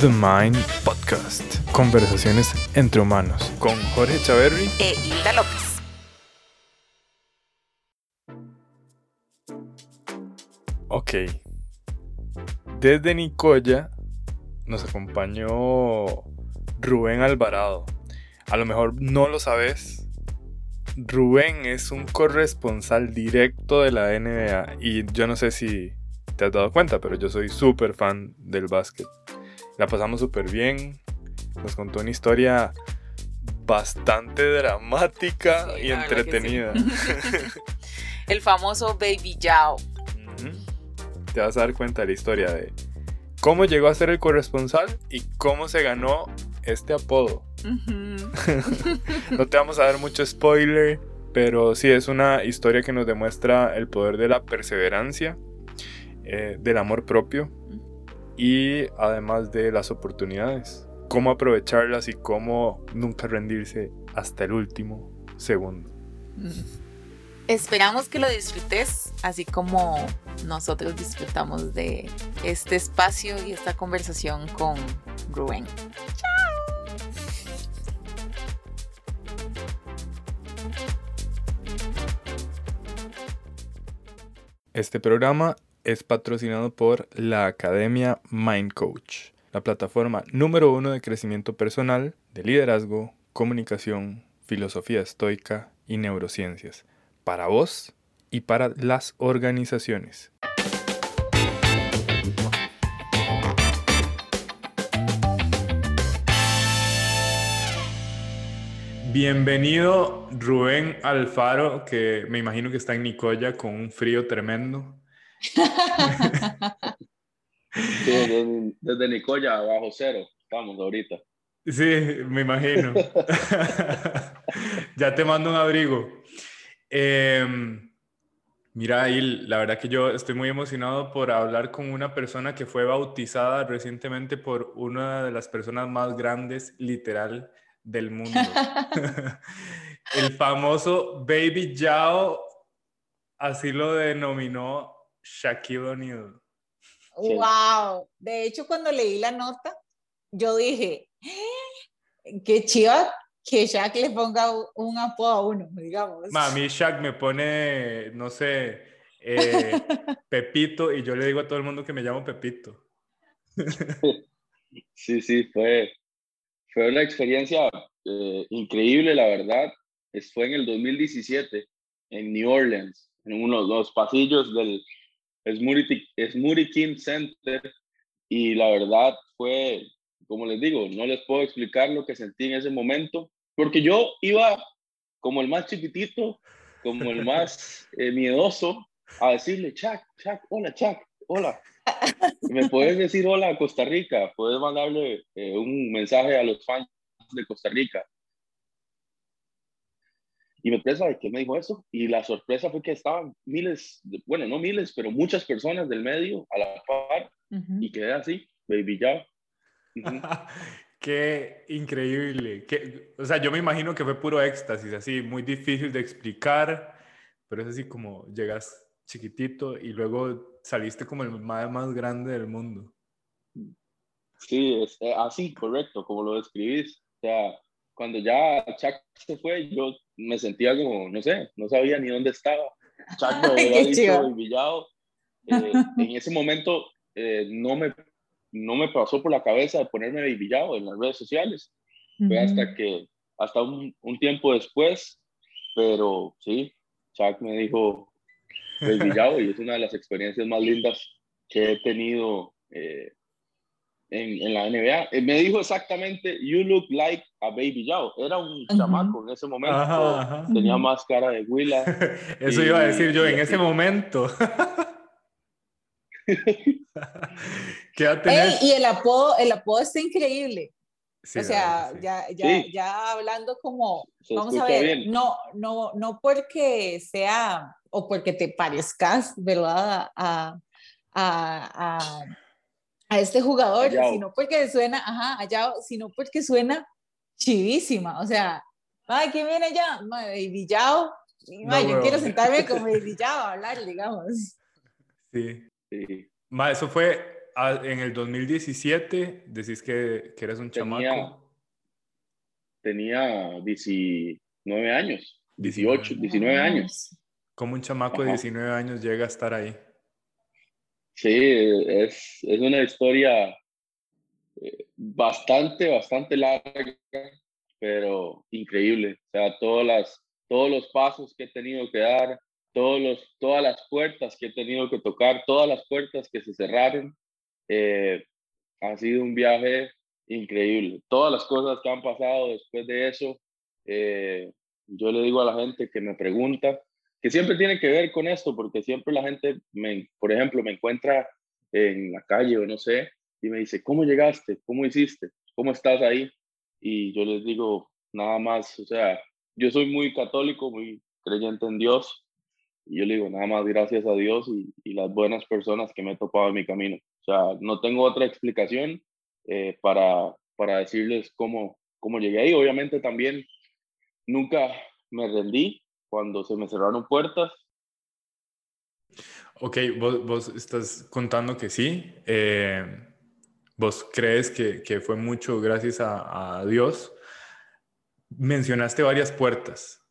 The Mind Podcast. Conversaciones entre humanos con Jorge Chaverri e Hilda López. Ok. Desde Nicoya nos acompañó Rubén Alvarado. A lo mejor no lo sabes. Rubén es un corresponsal directo de la NBA y yo no sé si te has dado cuenta, pero yo soy súper fan del básquet. La pasamos súper bien. Nos contó una historia bastante dramática y entretenida. El famoso Baby Yao. Te vas a dar cuenta de la historia de cómo llegó a ser el corresponsal y cómo se ganó este apodo. no te vamos a dar mucho spoiler, pero sí es una historia que nos demuestra el poder de la perseverancia, eh, del amor propio y además de las oportunidades, cómo aprovecharlas y cómo nunca rendirse hasta el último segundo. Esperamos que lo disfrutes, así como nosotros disfrutamos de este espacio y esta conversación con Rubén. ¡Chao! Este programa es patrocinado por la Academia Mind Coach, la plataforma número uno de crecimiento personal, de liderazgo, comunicación, filosofía estoica y neurociencias, para vos y para las organizaciones. Bienvenido Rubén Alfaro, que me imagino que está en Nicoya con un frío tremendo. desde, Nicoya, bajo cero, estamos ahorita. Sí, me imagino. ya te mando un abrigo. Em, mira, ahí la verdad que yo estoy muy emocionado por hablar con una persona que fue bautizada recientemente por una de las personas más grandes, literal, del mundo. El famoso Baby Yao, así lo denominó Shaquille O'Neal. Wow. De hecho, cuando leí la nota, yo dije, eh, qué chiva que Shaq le ponga un apodo a uno, digamos. Mami, Shaq me pone, no sé, eh, Pepito, y yo le digo a todo el mundo que me llamo Pepito. Sí, sí, fue, fue una experiencia eh, increíble, la verdad. Fue en el 2017, en New Orleans, en uno de los pasillos del, Smoothie King Center y la verdad fue, como les digo, no les puedo explicar lo que sentí en ese momento, porque yo iba como el más chiquitito, como el más eh, miedoso, a decirle, Chuck, Chuck, hola, Chuck, hola. ¿Me puedes decir hola a Costa Rica? ¿Puedes mandarle eh, un mensaje a los fans de Costa Rica? Y me sorpresa de que me dijo eso. Y la sorpresa fue que estaban miles, bueno, no miles, pero muchas personas del medio a la par. Y quedé así, baby ya. Qué increíble. Qué, o sea, yo me imagino que fue puro éxtasis, así, muy difícil de explicar, pero es así como llegas chiquitito y luego saliste como el más, más grande del mundo. Sí, es eh, así, correcto, como lo describís. O sea, cuando ya Chuck se fue, yo me sentía como, no sé, no sabía ni dónde estaba. Chuck me había dicho Villado. Eh, en ese momento eh, no, me, no me pasó por la cabeza de ponerme Villado en las redes sociales. Fue hasta que, hasta un, un, tiempo después, pero sí, Chuck me dijo Villado y es una de las experiencias más lindas que he tenido eh, en, en, la NBA. Eh, me dijo exactamente, you look like a baby Yao. Era un chamaco en ese momento. Tenía más cara de Willa. Eso iba a decir yo en ese momento. ¿Qué y el apodo, el apodo está increíble. o sea, ya, ya, ya hablando como, vamos a ver, no, no, no porque sea o porque te parezcas, ¿verdad? a, a, a a este jugador, sino porque suena, ajá, allá, sino porque suena chivísima. O sea, ay, ¿quién viene ya? Baby Yao. yo quiero sentarme con Baby Yao a hablar, digamos. Sí. sí. Ma, eso fue en el 2017 decís que, que eres un chamaco. Tenía 19 años, 18, 19 años. ¿Cómo un chamaco de 19 años llega a estar ahí? Sí, es, es una historia eh, bastante, bastante larga, pero increíble. O sea, todas las, todos los pasos que he tenido que dar, todos los, todas las puertas que he tenido que tocar, todas las puertas que se cerraron, eh, ha sido un viaje increíble. Todas las cosas que han pasado después de eso, eh, yo le digo a la gente que me pregunta, que siempre tiene que ver con esto, porque siempre la gente, me, por ejemplo, me encuentra en la calle o no sé, y me dice, ¿cómo llegaste? ¿Cómo hiciste? ¿Cómo estás ahí? Y yo les digo, nada más, o sea, yo soy muy católico, muy creyente en Dios, y yo le digo, nada más gracias a Dios y, y las buenas personas que me he topado en mi camino. O sea, no tengo otra explicación eh, para, para decirles cómo, cómo llegué ahí. Obviamente también nunca me rendí cuando se me cerraron puertas. Ok, vos, vos estás contando que sí. Eh, vos crees que, que, fue mucho gracias a, a Dios. Mencionaste varias puertas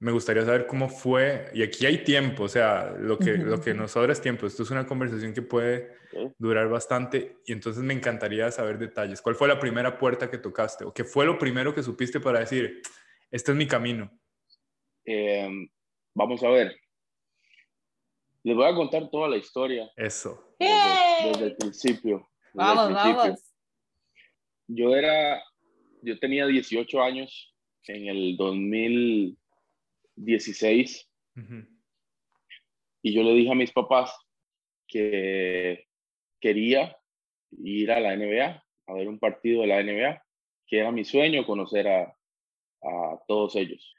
me gustaría saber cómo fue, y aquí hay tiempo, o sea, lo que, lo que nos sobra es tiempo, esto es una conversación que puede durar bastante, y entonces me encantaría saber detalles. ¿Cuál fue la primera puerta que tocaste? ¿O qué fue lo primero que supiste para decir, este es mi camino? Em, vamos a ver. Les voy a contar toda la historia. Eso. Desde, el principio. vamos, vamos. Yo era, yo tenía 18 años en el 2000 16 y yo le dije a mis papás que quería ir a la NBA, a ver un partido de la NBA, que era mi sueño conocer a, a todos ellos.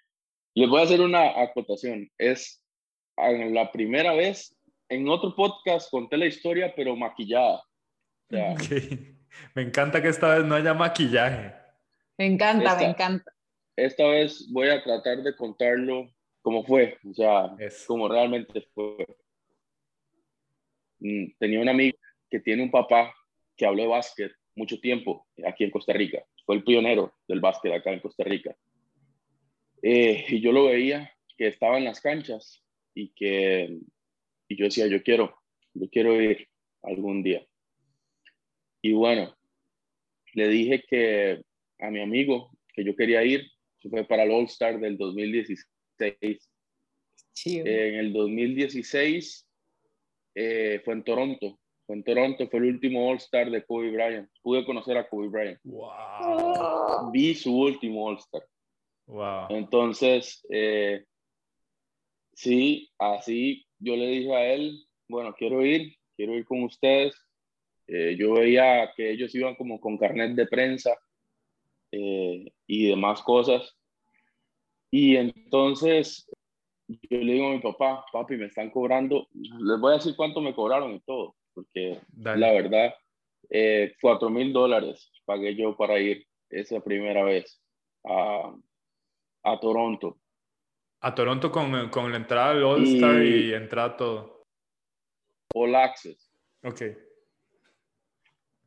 Les voy a hacer una acotación. Es la primera vez en otro podcast conté la historia, pero maquillada. Me encanta que esta vez no haya maquillaje. Me encanta, me encanta esta vez voy a tratar de contarlo como fue, o sea, como realmente fue. Mm, tenía un amigo que tiene un papá que habló de básquet mucho tiempo aquí en Costa Rica. Fue el pionero del básquet acá en Costa Rica. Eh, y yo lo veía que estaba en las canchas y que y yo decía, yo quiero, yo quiero ir algún día. Y bueno, le dije que a mi amigo que yo quería ir fue para el All Star del 2016. en el 2016 eh, fue en Toronto. Fue en Toronto, fue el último All Star de Kobe Bryant. Pude conocer a Kobe Bryant. Wow. Vi su último All Star. Wow. Entonces, eh, sí, así yo le dije a él, bueno, quiero ir, quiero ir con ustedes. Eh, yo veía que ellos iban como con carnet de prensa eh, y demás cosas. Y entonces yo le digo a mi papá, papi, me están cobrando, les voy a decir cuánto me cobraron y todo, porque la verdad, cuatro mil dólares pagué yo para ir esa primera vez a, a Toronto. A Toronto con, con la entrada al All Star y, y entrada todo. All Access. Ok.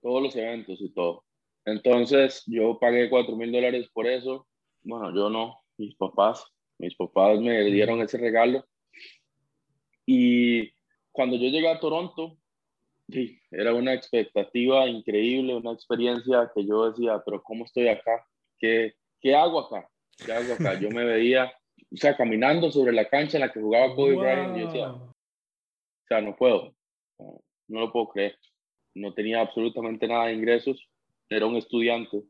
Todos los eventos y todo. Entonces yo pagué cuatro mil dólares por eso. Bueno, yo no, mis papás. Mis papás me dieron ese regalo. Y cuando yo llegué a Toronto, sí, era una expectativa increíble, una experiencia que yo decía, pero ¿cómo estoy acá? ¿Qué, qué hago acá? ¿Qué hago acá? Yo me veía, o sea, caminando sobre la cancha en la que jugaba Kobe Bryant y yo decía, o sea, no puedo, no, no lo puedo creer. No tenía absolutamente nada de ingresos era un estudiante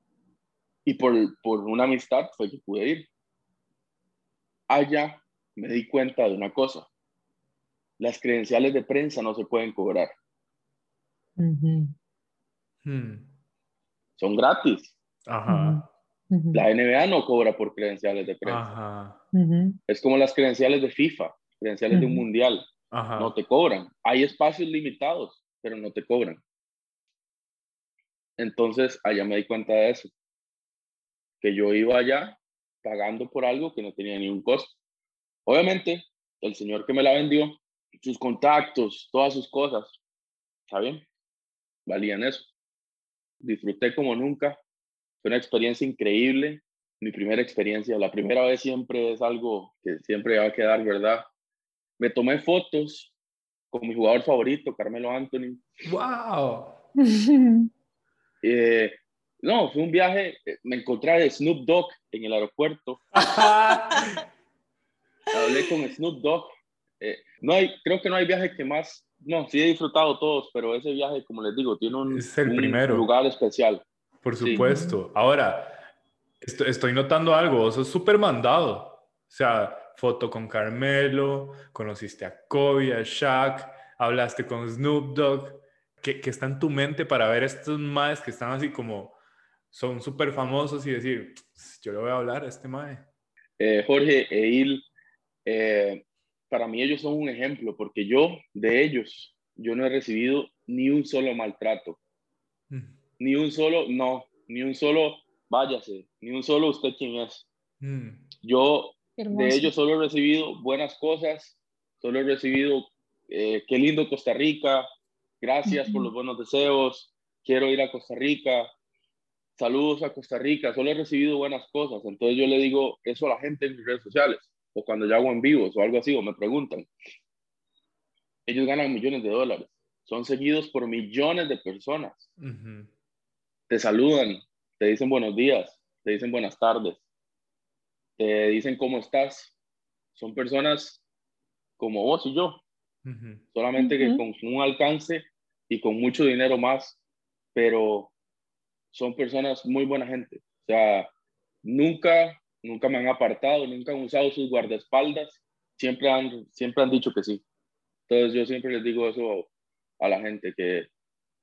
y por, por una amistad fue que pude ir. Allá me di cuenta de una cosa. Las credenciales de prensa no se pueden cobrar. Hmm. Son gratis. Ajá. La NBA no cobra por credenciales de prensa. Ajá. Es como las credenciales de FIFA, credenciales de un mundial. No te cobran. Hay espacios limitados, pero no te cobran. Entonces, allá me di cuenta de eso, que yo iba allá pagando por algo que no tenía ningún costo. Obviamente, el señor que me la vendió, sus contactos, todas sus cosas, ¿está bien? valían eso. Disfruté como nunca, fue una experiencia increíble, mi primera experiencia, la primera vez siempre es algo que siempre va a quedar, ¿verdad? Me tomé fotos con mi jugador favorito, Carmelo Anthony. ¡Wow! Eh, no, fue un viaje, eh, me encontré a Snoop Dogg en el aeropuerto. Hablé con Snoop Dogg. Eh, no hay, creo que no hay viaje que más, no, sí he disfrutado todos, pero ese viaje, como les digo, tiene un, lugar especial. Por supuesto. Ahora, estoy, notando algo, eso es súper mandado. O sea, foto con Carmelo, conociste a Kobe, a Shaq, hablaste con Snoop Dogg. ¿Qué, qué está en tu mente para ver estos más que están así como son súper famosos y decir, yo le voy a hablar a este mae? Eh, Jorge e eh, para mí ellos son un ejemplo, porque yo, de ellos, yo no he recibido ni un solo maltrato. Ni un solo, no, ni un solo, váyase, ni un solo usted quién es. Mm. Yo, de ellos, solo he recibido buenas cosas, solo he recibido, eh, qué lindo Costa Rica, gracias por los buenos deseos, quiero ir a Costa Rica, saludos a Costa Rica, solo he recibido buenas cosas. Entonces yo le digo eso a la gente en mis redes sociales, o cuando yo hago en vivos o algo así, o me preguntan. Ellos ganan millones de dólares, son seguidos por millones de personas. Te saludan, te dicen buenos días, te dicen buenas tardes, te dicen cómo estás. Son personas como vos y yo, solamente que con un alcance y con mucho dinero más, pero son personas muy buena gente. O sea, nunca, nunca me han apartado, nunca han usado sus guardaespaldas, siempre han, siempre han dicho que sí. Entonces yo siempre les digo eso a la gente, que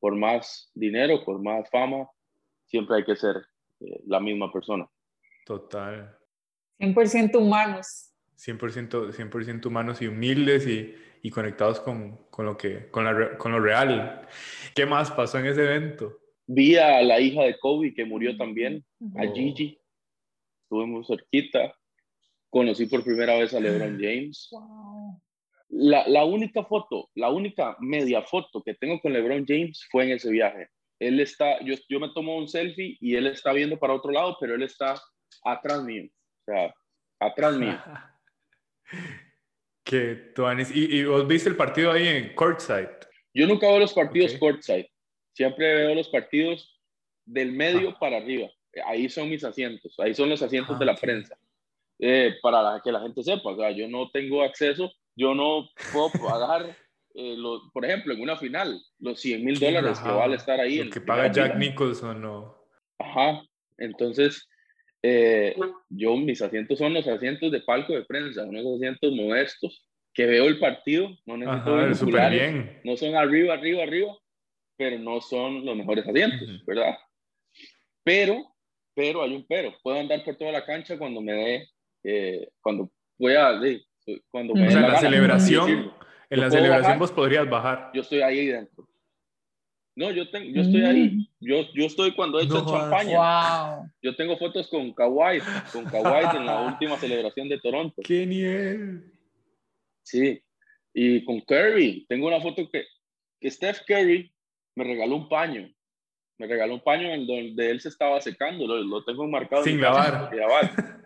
por más dinero, por más fama, siempre hay que ser eh, la misma persona. Total. 100% humanos. 100%, 100 humanos y humildes y, y conectados con, con, lo que, con, la, con lo real. ¿Qué más pasó en ese evento? Vi a la hija de Kobe que murió también, a oh. Gigi. Estuvimos cerquita. Conocí por primera vez a LeBron James. La, la, única foto, la única media foto que tengo con LeBron James fue en ese viaje. Él está, yo, yo me tomo un selfie y él está viendo para otro lado, pero él está atrás mío. O sea, atrás mío. que ¿Y, ¿Y vos viste el partido ahí en courtside? Yo nunca veo los partidos courtside. Siempre veo los partidos del medio para arriba. Ahí son mis asientos, ahí son los asientos de la ah, prensa. Eh, para que la gente sepa, o sea, yo no tengo acceso, yo no puedo pagar, eh, por ejemplo, en una final, los 100 mil dólares que vale estar ahí. Lo que paga Jack Nicholson, no. Ajá, entonces, eh, yo, mis asientos son los asientos de palco de prensa, unos asientos modestos, que veo el partido, no necesito Ajá, bien. no son arriba, arriba, arriba, pero no son los mejores asientos, ¿verdad? Pero, pero hay un pero. Puedo andar por toda la cancha cuando me dé, eh, cuando voy a, cuando me o sea, en la, celebración, en la celebración vos podrías bajar. Yo estoy ahí dentro. No, yo, tengo, yo estoy ahí. Yo, yo estoy cuando he hecho champaña. Wow. Yo tengo fotos con Kawhi, con Kawhi en la última celebración de Toronto. ¡Qué nivel! Sí. Y con Curry. Tengo una foto que, que Steph Curry me regaló un paño. Me regaló un paño en donde él se estaba secando, lo, tengo marcado. Sin lavar.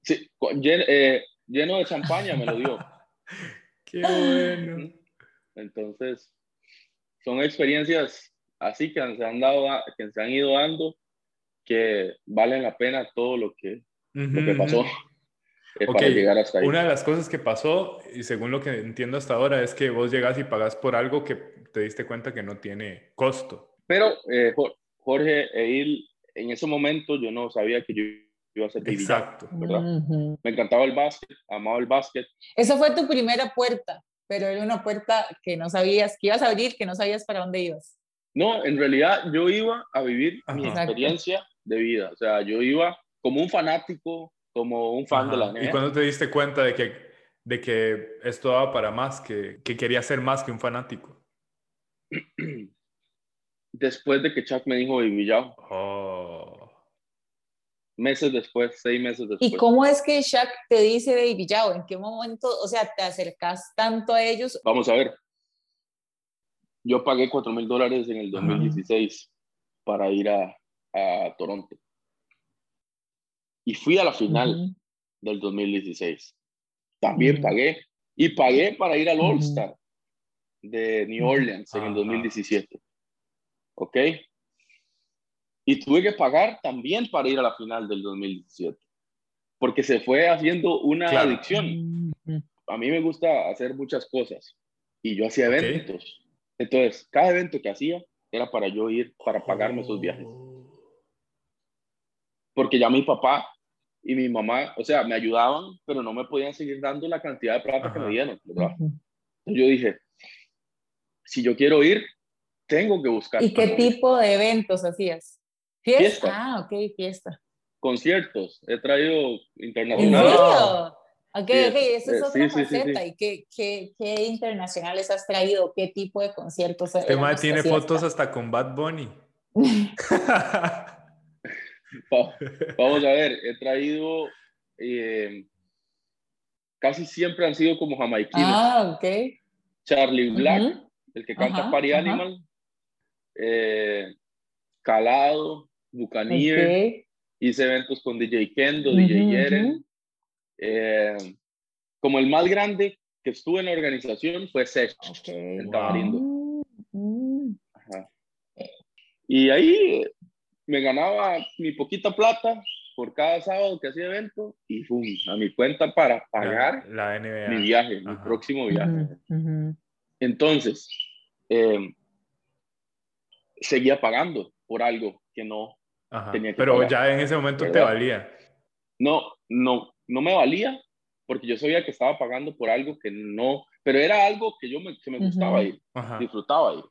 Sí, eh, lleno, de champaña me lo dio. Qué bueno. Entonces, son experiencias así que se han dado, que se han ido dando, que valen la pena todo lo que, lo que pasó. Una de las cosas que pasó, y según lo que entiendo hasta ahora, es que vos llegas y pagas por algo que te diste cuenta que no tiene costo. Pero, eh, Jorge, Eil, en ese momento yo no sabía que yo iba a ser Exacto. ¿verdad? Me encantaba el básquet, amaba el básquet. Esa fue tu primera puerta, pero era una puerta que no sabías que ibas a abrir, que no sabías para dónde ibas. No, en realidad yo iba a vivir mi experiencia de vida. O sea, yo iba como un fanático como un fan de la NBA. ¿Y cuándo te diste cuenta de que, de que esto daba para más, que, que quería ser más que un fanático? Después de que Chuck me dijo Baby oh. Meses después, seis meses después. ¿Y cómo es que Chuck te dice Baby ¿En qué momento, o sea, te acercas tanto a ellos? Vamos a ver. yo pagué 4 mil dólares en el 2016 para ir a, a, Toronto. Y fui a la final del 2016. También pagué. Y pagué para ir al All-Star de New Orleans en el 2017. ¿Ok? Y tuve que pagar también para ir a la final del 2017. Porque se fue haciendo una adicción. A mí me gusta hacer muchas cosas. Y yo hacía eventos. Entonces, cada evento que hacía era para yo ir, para pagarme esos viajes. Oh. Porque ya mi papá y mi mamá, o sea, me ayudaban, pero no me podían seguir dando la cantidad de plata que me dieron, ¿verdad? Yo dije, si yo quiero ir, tengo que buscar. ¿Y qué tipo de eventos hacías? ¿Fiesta? Ah, ok, fiesta. Conciertos, he traído internacionales. Ok, ok, esa es otra faceta. ¿Y qué, qué, qué, internacionales has traído? ¿Qué tipo de conciertos? Este man tiene fotos hasta con Bad Bunny. Vamos a ver, he traído, eh, casi siempre han sido como jamaiquinos. Ah, ok. Charlie Black, el que canta Party Animal, eh, Calado, Buccaneer, hice eventos con DJ Kendo, DJ Yeren. Eh, como el más grande que estuve en la organización fue Sech, en Tamarindo. Mm, mm. Y ahí me ganaba mi poquita plata por cada sábado que hacía evento y ¡pum! a mi cuenta para pagar la, mi viaje, mi próximo viaje. Entonces, em, seguía pagando por algo que no tenía que Pero ya en ese momento te valía. No, no, no me valía porque yo sabía que estaba pagando por algo que no, pero era algo que yo me, que me gustaba ir, disfrutaba ir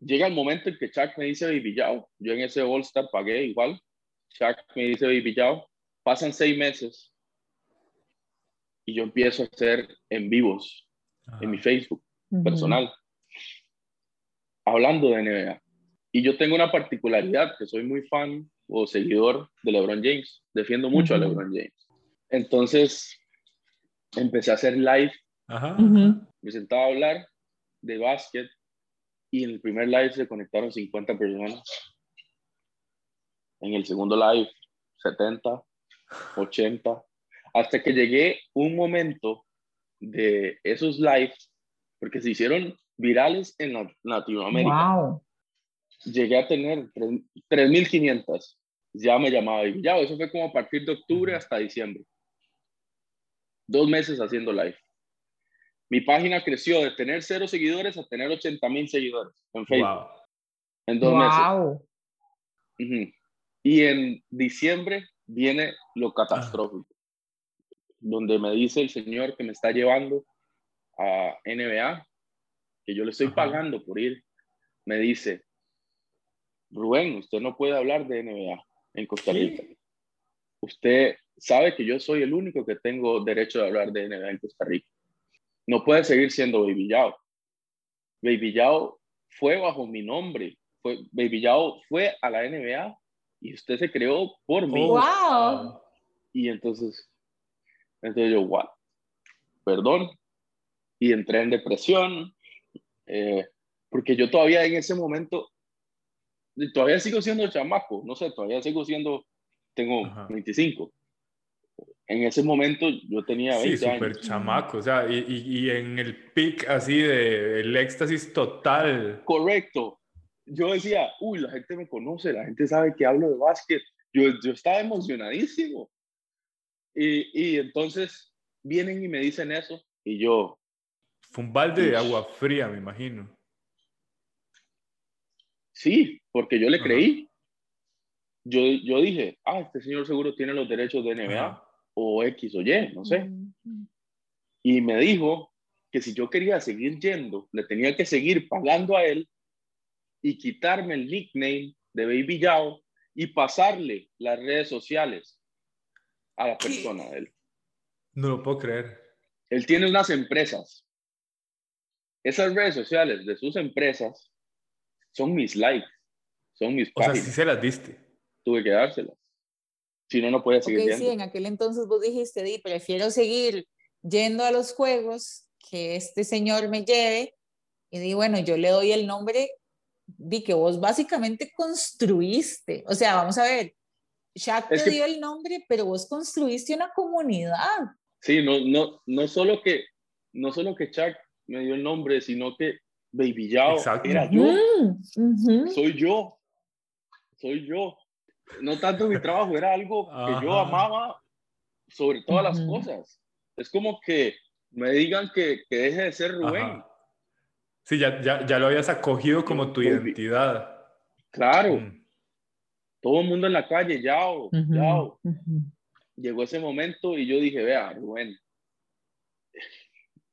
llega el momento en que Chuck me dice Baby Yao. Yo en ese All Star pagué igual. Chuck me dice Baby Yao. Pasan seis meses y yo empiezo a hacer en vivos en mi Facebook personal hablando de NBA. Y yo tengo una particularidad que soy muy fan o seguidor de LeBron James. Defiendo mucho a LeBron James. Entonces empecé a hacer live. Me sentaba a hablar de básquet y en el primer live se conectaron 50 personas. En el segundo live, 70, 80, hasta que llegué un momento de esos lives, porque se hicieron virales en Latinoamérica. Llegué a tener 3.500. Ya me llamaba y ya, eso fue como a partir de octubre hasta diciembre. Dos meses haciendo live mi página creció de tener cero seguidores a tener 80 mil seguidores en Facebook. En dos meses. Y en diciembre viene lo catastrófico, donde me dice el señor que me está llevando a NBA, que yo le estoy pagando por ir, me dice, Rubén, usted no puede hablar de NBA en Costa Rica. Usted sabe que yo soy el único que tengo derecho de hablar de NBA en Costa Rica no puede seguir siendo Baby Yao. Baby Yao fue bajo mi nombre. Fue, Baby Yao fue a la NBA y usted se creó por mí. ¡Wow! Y entonces, entonces yo, what? Perdón. Y entré en depresión, eh, porque yo todavía en ese momento, todavía sigo siendo chamaco, no sé, todavía sigo siendo, tengo 25 en ese momento yo tenía 20 sí, súper chamaco, o sea, y, y, en el pic así de el éxtasis total. Correcto. Yo decía, uy, la gente me conoce, la gente sabe que hablo de básquet. Yo, yo estaba emocionadísimo. Y, y entonces vienen y me dicen eso y yo... Fue un balde de agua fría, me imagino. Sí, porque yo le creí. Yo, yo dije, ah, este señor seguro tiene los derechos de NBA o X o Y, no sé. Y me dijo que si yo quería seguir yendo, le tenía que seguir pagando a él y quitarme el nickname de Baby Yao y pasarle las redes sociales a la persona de él. No lo puedo creer. Él tiene unas empresas. Esas redes sociales de sus empresas son mis likes, son mis páginas. O sea, sí se las diste. Tuve que dárselas. Si no, no puede seguir okay, Sí, en aquel entonces vos dijiste, di, prefiero seguir yendo a los juegos que este señor me lleve Y di, bueno, yo le doy el nombre, di que vos básicamente construiste. O sea, vamos a ver, Shaq te dio el nombre, pero vos construiste una comunidad. Sí, no, no, no solo que, no solo que Shaq me dio el nombre, sino que Baby Yao era yo. Mm, Soy yo. Soy yo. No tanto mi trabajo, era algo que yo amaba sobre todas las cosas. Es como que me digan que, que deje de ser Rubén. Sí, ya, ya, ya, lo habías acogido como tu identidad. Claro. Mm. Todo el mundo en la calle, yao, yao. Llegó ese momento y yo dije, vea, Rubén,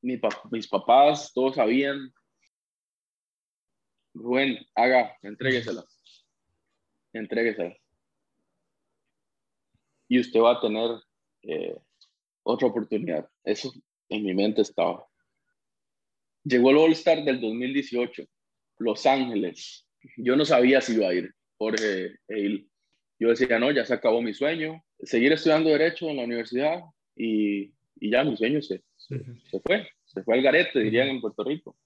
mis papás, todos sabían. Rubén, haga, entréguesela. Entréguesela. Y usted va a tener eh, otra oportunidad. Eso en mi mente estaba. Llegó el All-Star del 2018, Los Ángeles. Yo no sabía si iba a ir, Jorge Eil. Yo decía, no, ya se acabó mi sueño, seguir estudiando Derecho en la universidad y, y ya mi sueño se, se, fue, se fue al garete, dirían en Puerto Rico.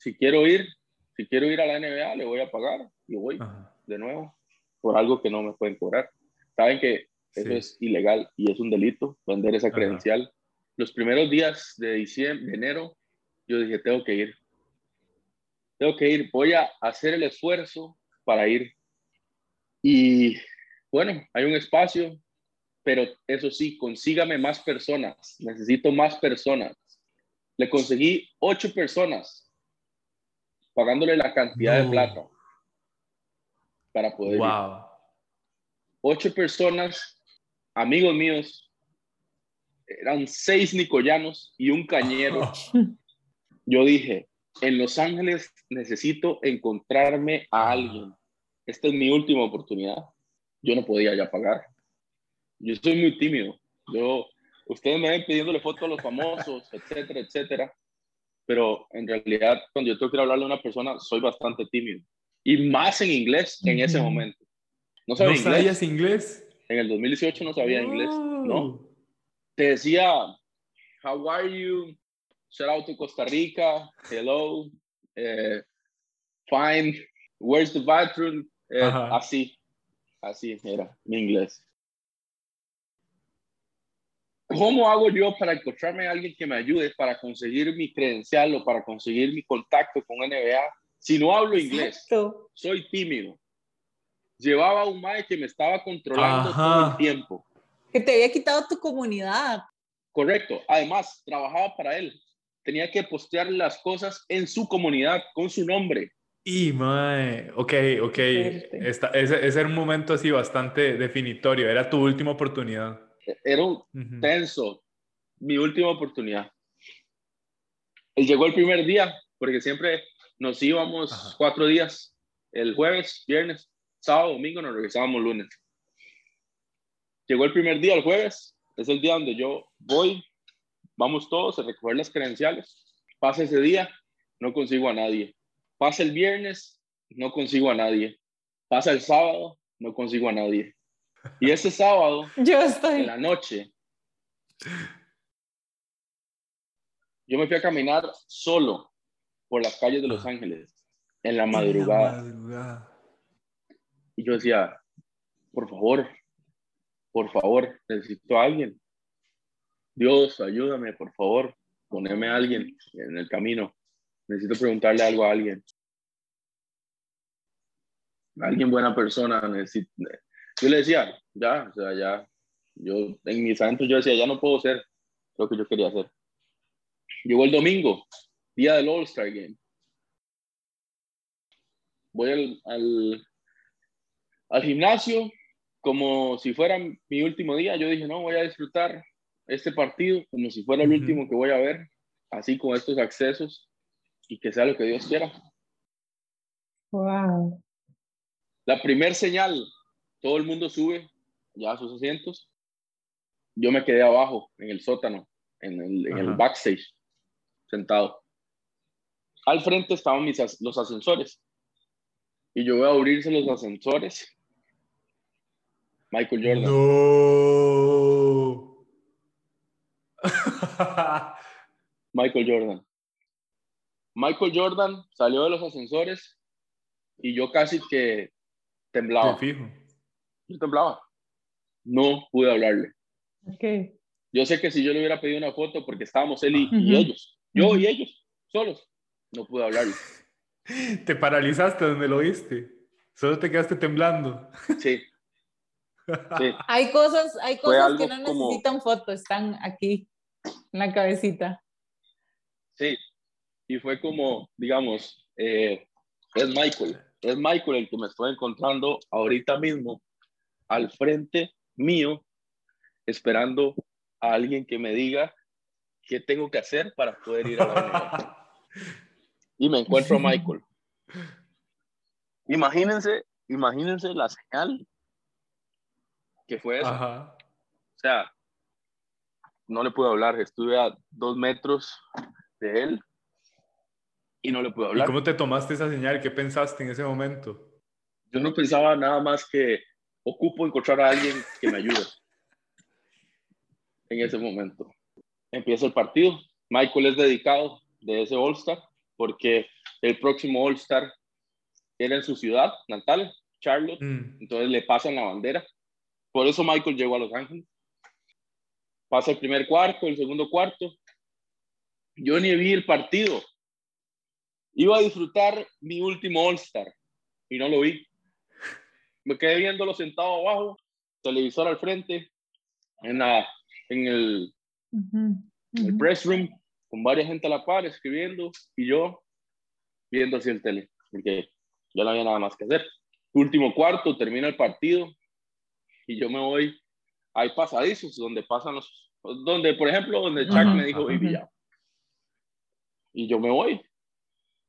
Si quiero ir, si quiero ir a la NBA, le voy a pagar y voy de nuevo por algo que no me pueden cobrar. Saben que eso es ilegal y es un delito vender esa credencial. Los primeros días de diciembre, de enero, yo dije, tengo que ir. Tengo que ir, voy a hacer el esfuerzo para ir. Y bueno, hay un espacio, pero eso sí, consígame más personas. Necesito más personas. Le conseguí ocho personas pagándole la cantidad de plata para poder wow. Ocho personas amigos míos, eran seis nicoyanos y un cañero. Yo dije, en Los Ángeles necesito encontrarme a alguien. Esta es mi última oportunidad. Yo no podía ya pagar. Yo soy muy tímido. Yo, ustedes me ven pidiéndole fotos a los famosos, etcétera, etcétera. Pero en realidad, cuando yo tengo que hablarle a una persona, soy bastante tímido. Y más en inglés en ese momento. No, sabía sabías inglés? En el 2018 no sabía inglés, ¿no? Te decía, how are you? Shout out to Costa Rica, hello, eh, fine, where's the bathroom? Eh, así, así era mi inglés. ¿Cómo hago yo para encontrarme a alguien que me ayude para conseguir mi credencial o para conseguir mi contacto con NBA si no hablo inglés? Soy tímido llevaba un mae que me estaba controlando todo el tiempo. Que te había quitado tu comunidad. Correcto. Además, trabajaba para él. Tenía que postear las cosas en su comunidad, con su nombre. Y, mae, ok, ok. Esta, ese, ese, era un momento así bastante definitorio. Era tu última oportunidad. Era un tenso. Mi última oportunidad. Él llegó el primer día, porque siempre nos íbamos cuatro días. El jueves, viernes, sábado, domingo, nos regresábamos lunes. Llegó el primer día, el jueves, es el día donde yo voy, vamos todos a recoger las credenciales. Pasa ese día, no consigo a nadie. Pasa el viernes, no consigo a nadie. Pasa el sábado, no consigo a nadie. Y ese sábado, yo estoy. en la noche, yo me fui a caminar solo por las calles de Los ah. Ángeles en la madrugada. En la madrugada. Y yo decía, por favor, por favor, necesito a alguien. Dios, ayúdame, por favor, poneme a alguien en el camino. Necesito preguntarle algo a alguien. Alguien buena persona. Necesito... Yo le decía, ya, o sea, ya. Yo en mis adentros yo decía, ya no puedo ser lo que yo quería hacer. Llegó el domingo, día del All-Star Game. Voy al, al gimnasio como si fuera mi último día. Yo dije, no, voy a disfrutar este partido como si fuera el último que voy a ver, así con estos accesos y que sea lo que Dios quiera. Wow. La primer señal, todo el mundo sube ya a sus asientos. Yo me quedé abajo, en el sótano, en el, en el backstage, sentado. Al frente estaban mis, los ascensores. Y yo voy a abrirse los ascensores Michael Jordan. No. Michael Jordan. Michael Jordan salió de los ascensores y yo casi que temblaba. fijo. Yo temblaba. No pude hablarle. Okay. Yo sé que si yo le hubiera pedido una foto, porque estábamos él y, ellos, yo y ellos, solos, no pude hablarle. Te paralizaste donde lo viste. Solo te quedaste temblando. Sí. sí. Hay cosas, hay cosas que no necesitan foto, están aquí en la cabecita. Sí. Y fue como, digamos, eh, es Michael, es Michael el que me estoy encontrando ahorita mismo al frente mío, esperando a alguien que me diga qué tengo que hacer para poder ir a la universidad. y me encuentro a Michael. Imagínense, imagínense la señal que fue eso. O sea, no le pude hablar, estuve a dos metros de él y no le pude hablar. ¿Y cómo te tomaste esa señal? ¿Qué pensaste en ese momento? Yo no pensaba nada más que ocupo encontrar a alguien que me ayude en ese momento. Empieza el partido. Michael es dedicado de ese All-Star porque el próximo All-Star era en su ciudad natal, Charlotte. Mm. Entonces le pasan la bandera. Por eso Michael llegó a Los Ángeles. Pasa el primer cuarto, el segundo cuarto. Yo ni vi el partido. Iba a disfrutar mi último All-Star y no lo vi. Me quedé viéndolo sentado abajo, televisor al frente, en, la, en el, el press room, con varias gente a la par escribiendo y yo viendo así el tele, porque ya no había nada más que hacer. Último cuarto, termina el partido y yo me voy. Hay pasadizos donde pasan los, donde por ejemplo, donde Chuck me dijo, baby, ya. Y yo me voy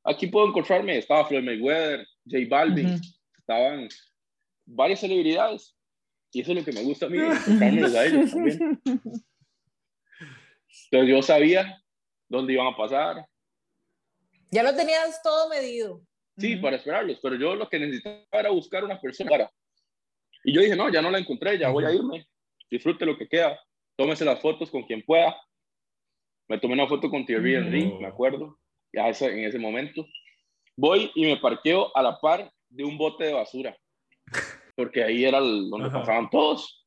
aquí puedo encontrarme, estaba Floyd Mayweather, J Balvin, estaban varias celebridades. Y eso es lo que me gusta a mí, encontrarme a ellos también. Entonces yo sabía dónde iban a pasar. Ya lo tenías todo medido. Sí, para esperarlos, pero yo lo que necesitaba era buscar una persona para. Y yo dije, no, ya no la encontré, ya voy a irme. Disfrute lo que queda. Tómese las fotos con quien pueda. Me tomé una foto con Thierry Henry, me acuerdo ya en ese momento. Voy y me parqueo a la par de un bote de basura, porque ahí era donde pasaban todos.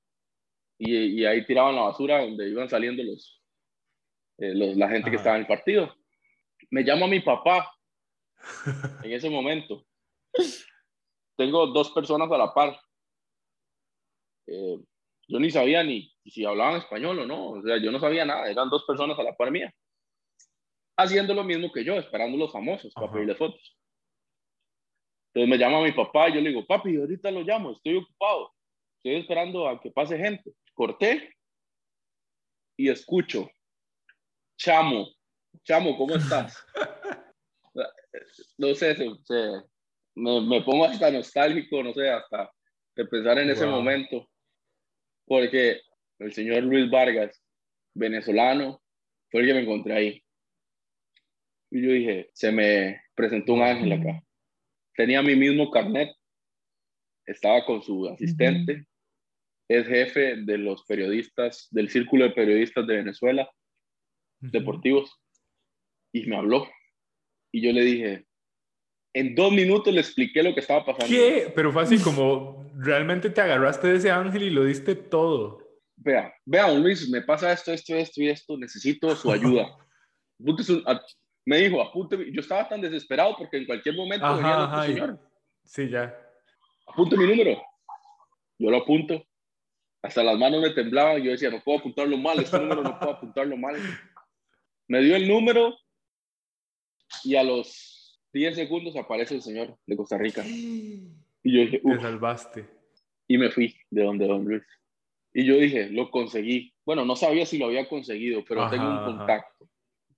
Y, y, ahí tiraban la basura donde iban saliendo los, eh, los la gente que estaba en el partido. Me llama mi papá en ese momento. Tengo dos personas a la par. Eh, yo ni sabía ni si hablaban español o no, o sea, yo no sabía nada, eran dos personas a la par mía haciendo lo mismo que yo, esperando los famosos para pedirle fotos. Entonces me llama mi papá y yo le digo, papi, ahorita lo llamo, estoy ocupado, estoy esperando a que pase gente. Corté y escucho, chamo, chamo, ¿cómo estás? no sé, me, me, pongo hasta nostálgico, no sé, hasta de pensar en ese momento, porque el señor Luis Vargas, venezolano, fue el que me encontré ahí. Y yo dije, se me presentó un ángel acá. Tenía mi mismo carnet, estaba con su asistente, es jefe de los periodistas, del círculo de periodistas de Venezuela, deportivos, y me habló. Y yo le dije, en dos minutos le expliqué lo que estaba pasando. ¿Qué? Pero fue así como, realmente te agarraste de ese ángel y lo diste todo. Vea, vea, Luis, me pasa esto, esto, esto y esto, necesito su ayuda me dijo, apunte, yo estaba tan desesperado porque en cualquier momento venía el señor. Sí, ya. Apunte mi número. Yo lo apunto. Hasta las manos me temblaban. Yo decía, no puedo apuntarlo mal, este número no puedo apuntarlo mal. Me dio el número y a los 10 segundos aparece el señor de Costa Rica. Y yo dije, Te salvaste. Y me fui de donde Don Luis. Y yo dije, lo conseguí. Bueno, no sabía si lo había conseguido, pero tengo un contacto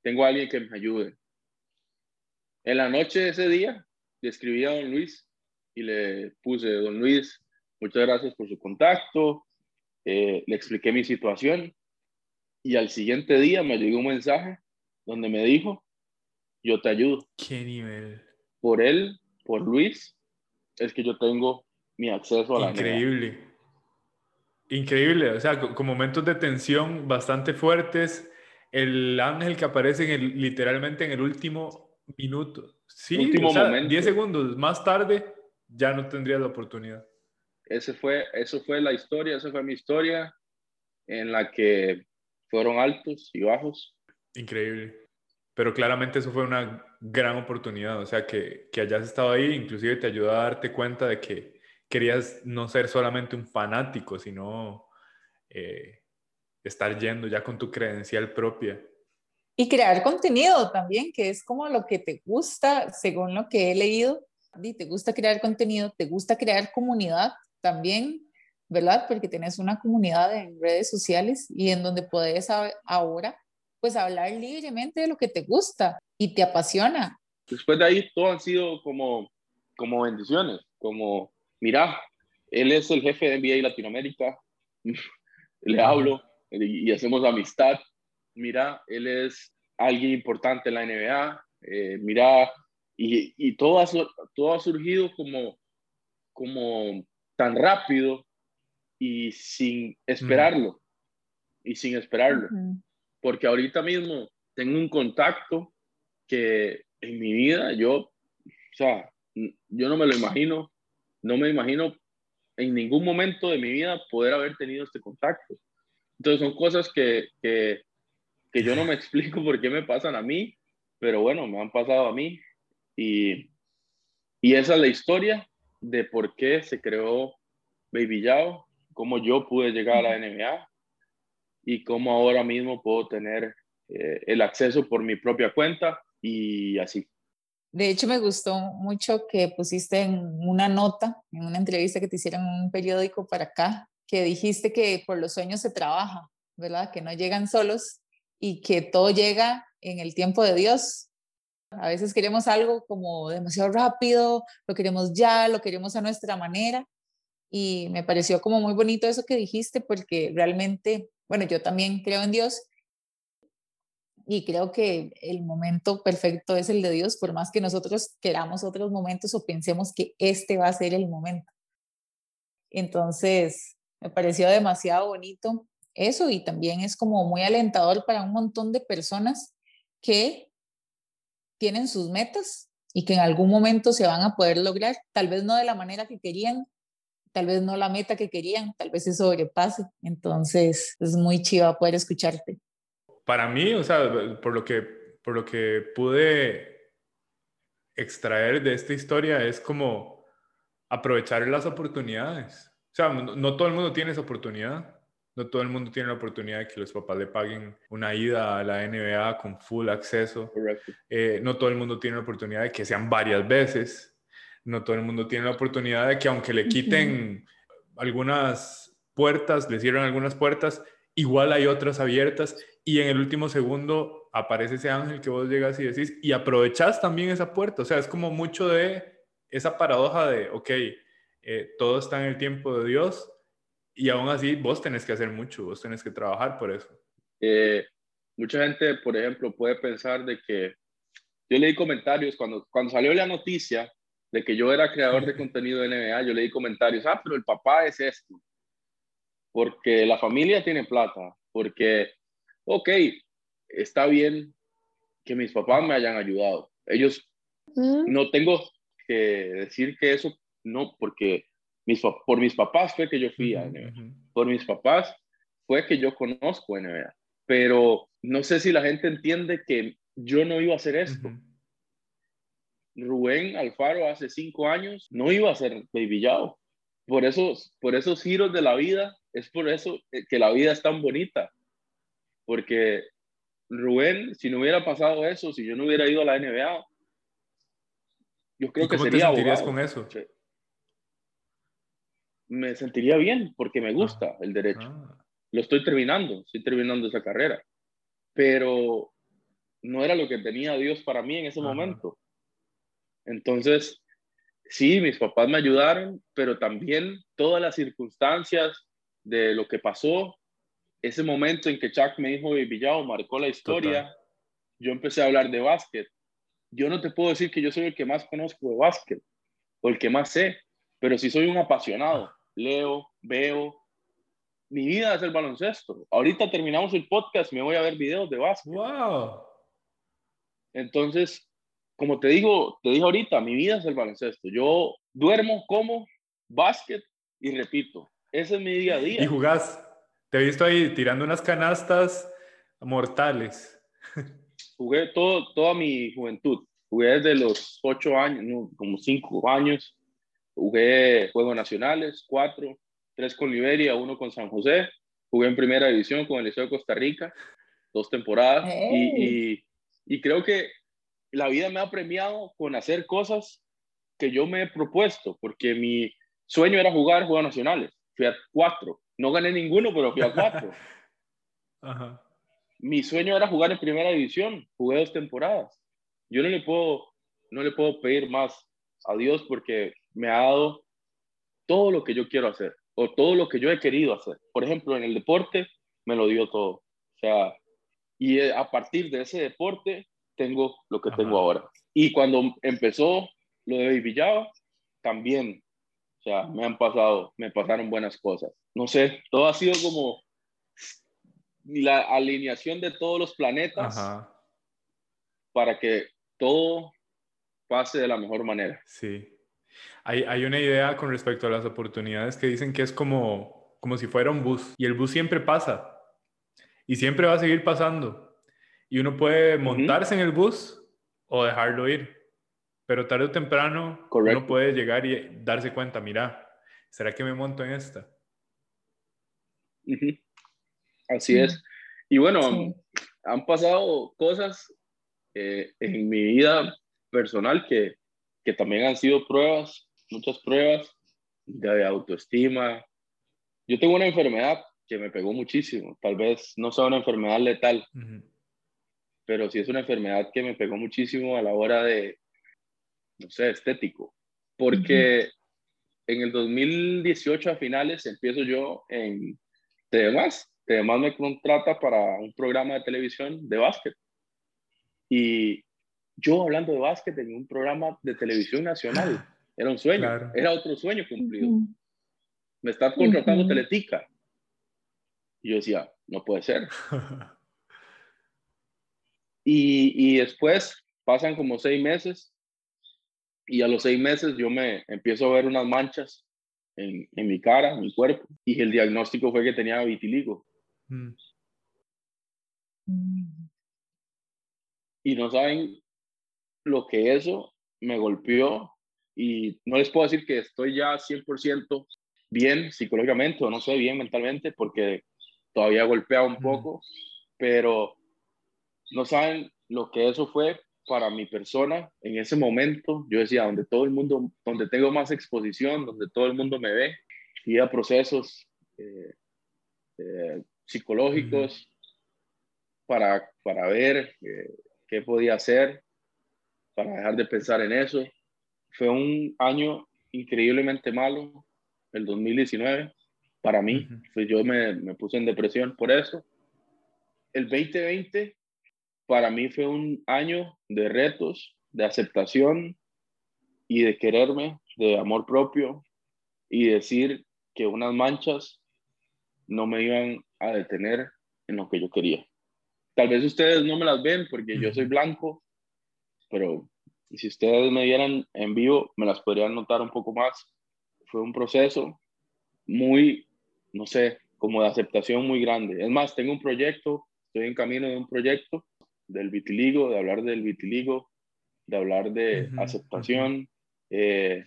tengo a alguien que me ayude. En la noche de ese día, le escribí a don Luis y le puse, don Luis, muchas gracias por su contacto, eh, le expliqué mi situación y al siguiente día me llegó un mensaje donde me dijo, yo te ayudo. ¿Qué nivel? Por él, por Luis, es que yo tengo mi acceso a la Increíble. Increíble, o sea, con momentos de tensión bastante fuertes el ángel que aparece en literalmente en el último minutos. Sí, último o sea, 10 segundos más tarde ya no tendrías la oportunidad. Ese fue, eso fue la historia, esa fue mi historia en la que fueron altos y bajos. Increíble. Pero claramente eso fue una gran oportunidad, o sea, que, que hayas estado ahí, inclusive te ayudó a darte cuenta de que querías no ser solamente un fanático, sino eh, estar yendo ya con tu credencial propia. Y crear contenido también, que es como lo que te gusta, según lo que he leído. Y te gusta crear contenido, te gusta crear comunidad también, ¿verdad? Porque tienes una comunidad en redes sociales y en donde puedes ahora pues hablar libremente de lo que te gusta y te apasiona. Después de ahí todo han sido como, como bendiciones, como, mira, él es el jefe de NBA Latinoamérica, le hablo y hacemos amistad, mira, él es alguien importante en la NBA, eh, mira, y, y, todo, ha, todo ha surgido como, como tan rápido y sin esperarlo, y sin esperarlo, porque ahorita mismo tengo un contacto que en mi vida yo, o sea, yo no me lo imagino, no me imagino en ningún momento de mi vida poder haber tenido este contacto. Entonces son cosas que, que, que yo no me explico por qué me pasan a mí, pero bueno, me han pasado a mí. Y, y esa es la historia de por qué se creó Baby Yao, cómo yo pude llegar a la NBA y cómo ahora mismo puedo tener eh, el acceso por mi propia cuenta y así. De hecho, me gustó mucho que pusiste en una nota, en una entrevista que te hicieron en un periódico para acá, que dijiste que por los sueños se trabaja, ¿verdad? Que no llegan solos y que todo llega en el tiempo de Dios. A veces queremos algo como demasiado rápido, lo queremos ya, lo queremos a nuestra manera. Y me pareció como muy bonito eso que dijiste porque realmente, bueno, yo también creo en Dios y creo que el momento perfecto es el de Dios, por más que nosotros queramos otros momentos o pensemos que este va a ser el momento. Entonces, me pareció demasiado bonito eso y también es como muy alentador para un montón de personas que tienen sus metas y que en algún momento se van a poder lograr, tal vez no de la manera que querían, tal vez no la meta que querían, tal vez se sobrepase. Entonces, es muy chiva poder escucharte. Para mí, o sea, por lo que, por lo que pude extraer de esta historia, es como aprovechar las oportunidades. O sea, no todo el mundo tiene esa oportunidad no todo el mundo tiene la oportunidad de que los papás le paguen una ida a la NBA con full acceso. Eh, no todo el mundo tiene la oportunidad de que sean varias veces. No todo el mundo tiene la oportunidad de que aunque le quiten algunas puertas, le cierran algunas puertas, igual hay otras abiertas y en el último segundo aparece ese ángel que vos llegas y decís y aprovechás también esa puerta. O sea, es como mucho de esa paradoja de, ok, eh, todo está en el tiempo de Dios, y aún así, vos tenés que hacer mucho, vos tenés que trabajar por eso. Eh, mucha gente, por ejemplo, puede pensar de que yo leí comentarios cuando, cuando salió la noticia de que yo era creador de contenido de NBA, yo leí comentarios, ah, pero el papá es esto, porque la familia tiene plata, porque, ok, está bien que mis papás me hayan ayudado. Ellos, no tengo que decir que eso, no, porque por mis papás fue que yo fui a NBA. Por mis papás fue que yo conozco NBA. Pero no sé si la gente entiende que yo no iba a hacer esto. Rubén Alfaro hace cinco años no iba a ser Baby Yao. Por esos, por esos giros de la vida, es por eso que la vida es tan bonita. Porque Rubén, si no hubiera pasado eso, si yo no hubiera ido a la NBA, yo creo que sería te con eso? Me sentiría bien porque me gusta ah, el derecho. Ah. Lo estoy terminando, estoy terminando esa carrera. Pero no era lo que tenía Dios para mí en ese momento. Entonces, sí, mis papás me ayudaron, pero también todas las circunstancias de lo que pasó, ese momento en que Chuck me dijo Villao marcó la historia, yo empecé a hablar de básquet. Yo no te puedo decir que yo soy el que más conozco de básquet o el que más sé, pero sí soy un apasionado leo, veo. Mi vida es el baloncesto. Ahorita terminamos el podcast, me voy a ver videos de básquet. ¡Wow! Entonces, como te digo, te dije ahorita, mi vida es el baloncesto. Yo duermo, como, básquet y repito. Ese es mi día a día. Y jugás. Te he visto ahí tirando unas canastas mortales. Jugué todo, toda mi juventud. Jugué desde los ocho años, como cinco años. Jugué Juegos Nacionales, cuatro, tres con Liberia, uno con San José. Jugué en primera división con el Liceo de Costa Rica, dos temporadas. Y, y creo que la vida me ha premiado con hacer cosas que yo me he propuesto, porque mi sueño era jugar Juegos Nacionales. Fui a cuatro. No gané ninguno, pero fui a cuatro. Mi sueño era jugar en primera división. Jugué dos temporadas. Yo no le puedo, no le puedo pedir más a Dios porque me ha dado todo lo que yo quiero hacer o todo lo que yo he querido hacer. Por ejemplo, en el deporte me lo dio todo. O sea, y eh, a partir de ese deporte tengo lo que tengo ahora. Y cuando empezó lo de Villaba, también, o sea, me han pasado, me pasaron buenas cosas. No sé, todo ha sido como la alineación de todos los planetas para que todo pase de la mejor manera. Sí. Hay, hay, una idea con respecto a las oportunidades que dicen que es como, como si fuera un bus y el bus siempre pasa y siempre va a seguir pasando y uno puede montarse en el bus o dejarlo ir. Pero tarde o temprano uno puede llegar y darse cuenta, mira, ¿será que me monto en esta? Así es. Y bueno, han pasado cosas eh, en mi vida personal que, que también han sido pruebas, muchas pruebas de autoestima. Yo tengo una enfermedad que me pegó muchísimo. Tal vez no sea una enfermedad letal, pero sí es una enfermedad que me pegó muchísimo a la hora de, no sé, estético, porque en el 2018 a finales empiezo yo en TDMás, TDMás me contrata para un programa de televisión de básquet. Y yo hablando de básquet en un programa de televisión nacional, era un sueño, era otro sueño cumplido. Me está contratando Teletica. Y yo decía, no puede ser. Y, después pasan como seis meses y a los seis meses yo me empiezo a ver unas manchas en, mi cara, en mi cuerpo, y el diagnóstico fue que tenía vitiligo. Mm. Y no saben lo que eso me golpeó y no les puedo decir que estoy ya 100% bien psicológicamente o no sé, bien mentalmente porque todavía golpea un poco, pero no saben lo que eso fue para mi persona en ese momento. Yo decía, donde todo el mundo, donde tengo más exposición, donde todo el mundo me ve, y a procesos eh, eh, psicológicos para, para ver eh, qué podía hacer, para dejar de pensar en eso. Fue un año increíblemente malo, el 2019, para mí. pues yo me, me puse en depresión por eso. El 2020 para mí fue un año de retos, de aceptación y de quererme, de amor propio y decir que unas manchas no me iban a detener en lo que yo quería. Tal vez ustedes no me las ven porque yo soy blanco, pero si ustedes me vieran en vivo, me las podrían notar un poco más. Fue un proceso muy, no sé, como de aceptación muy grande. Es más, tengo un proyecto, estoy en camino de un proyecto del vitiligo, de hablar del vitiligo, de hablar de aceptación eh,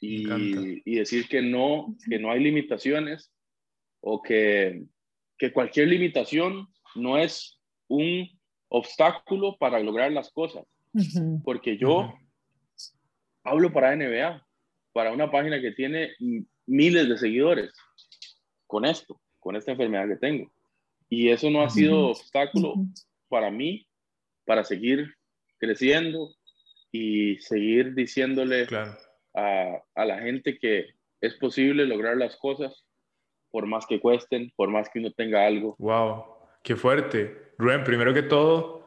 y, decir que no, que no hay limitaciones o que, que cualquier limitación no es un obstáculo para lograr las cosas. Porque yo hablo para NBA, para una página que tiene miles de seguidores con esto, con esta enfermedad que tengo. Y eso no ha sido obstáculo para mí, para seguir creciendo y seguir diciéndole a, a la gente que es posible lograr las cosas por más que cuesten, por más que uno tenga algo. ¡Wow! ¡Qué fuerte! Rubén, primero que todo,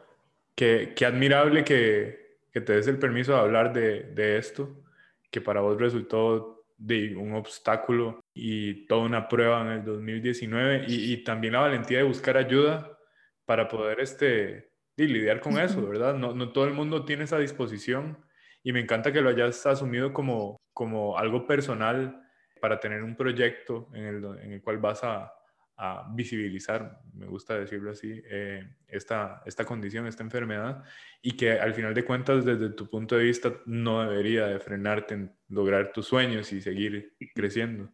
qué, qué admirable que, que, te des el permiso de hablar de, de, esto, que para vos resultó de un obstáculo y toda una prueba en el 2019 y, y también la valentía de buscar ayuda para poder este, y lidiar con eso, ¿verdad? No, no todo el mundo tiene esa disposición y me encanta que lo hayas asumido como, como algo personal para tener un proyecto en el, en el cual vas a, a, visibilizar, me gusta decirlo así, eh, esta, esta condición, esta enfermedad, y que al final de cuentas, desde tu punto de vista, no debería de frenarte en lograr tus sueños y seguir creciendo.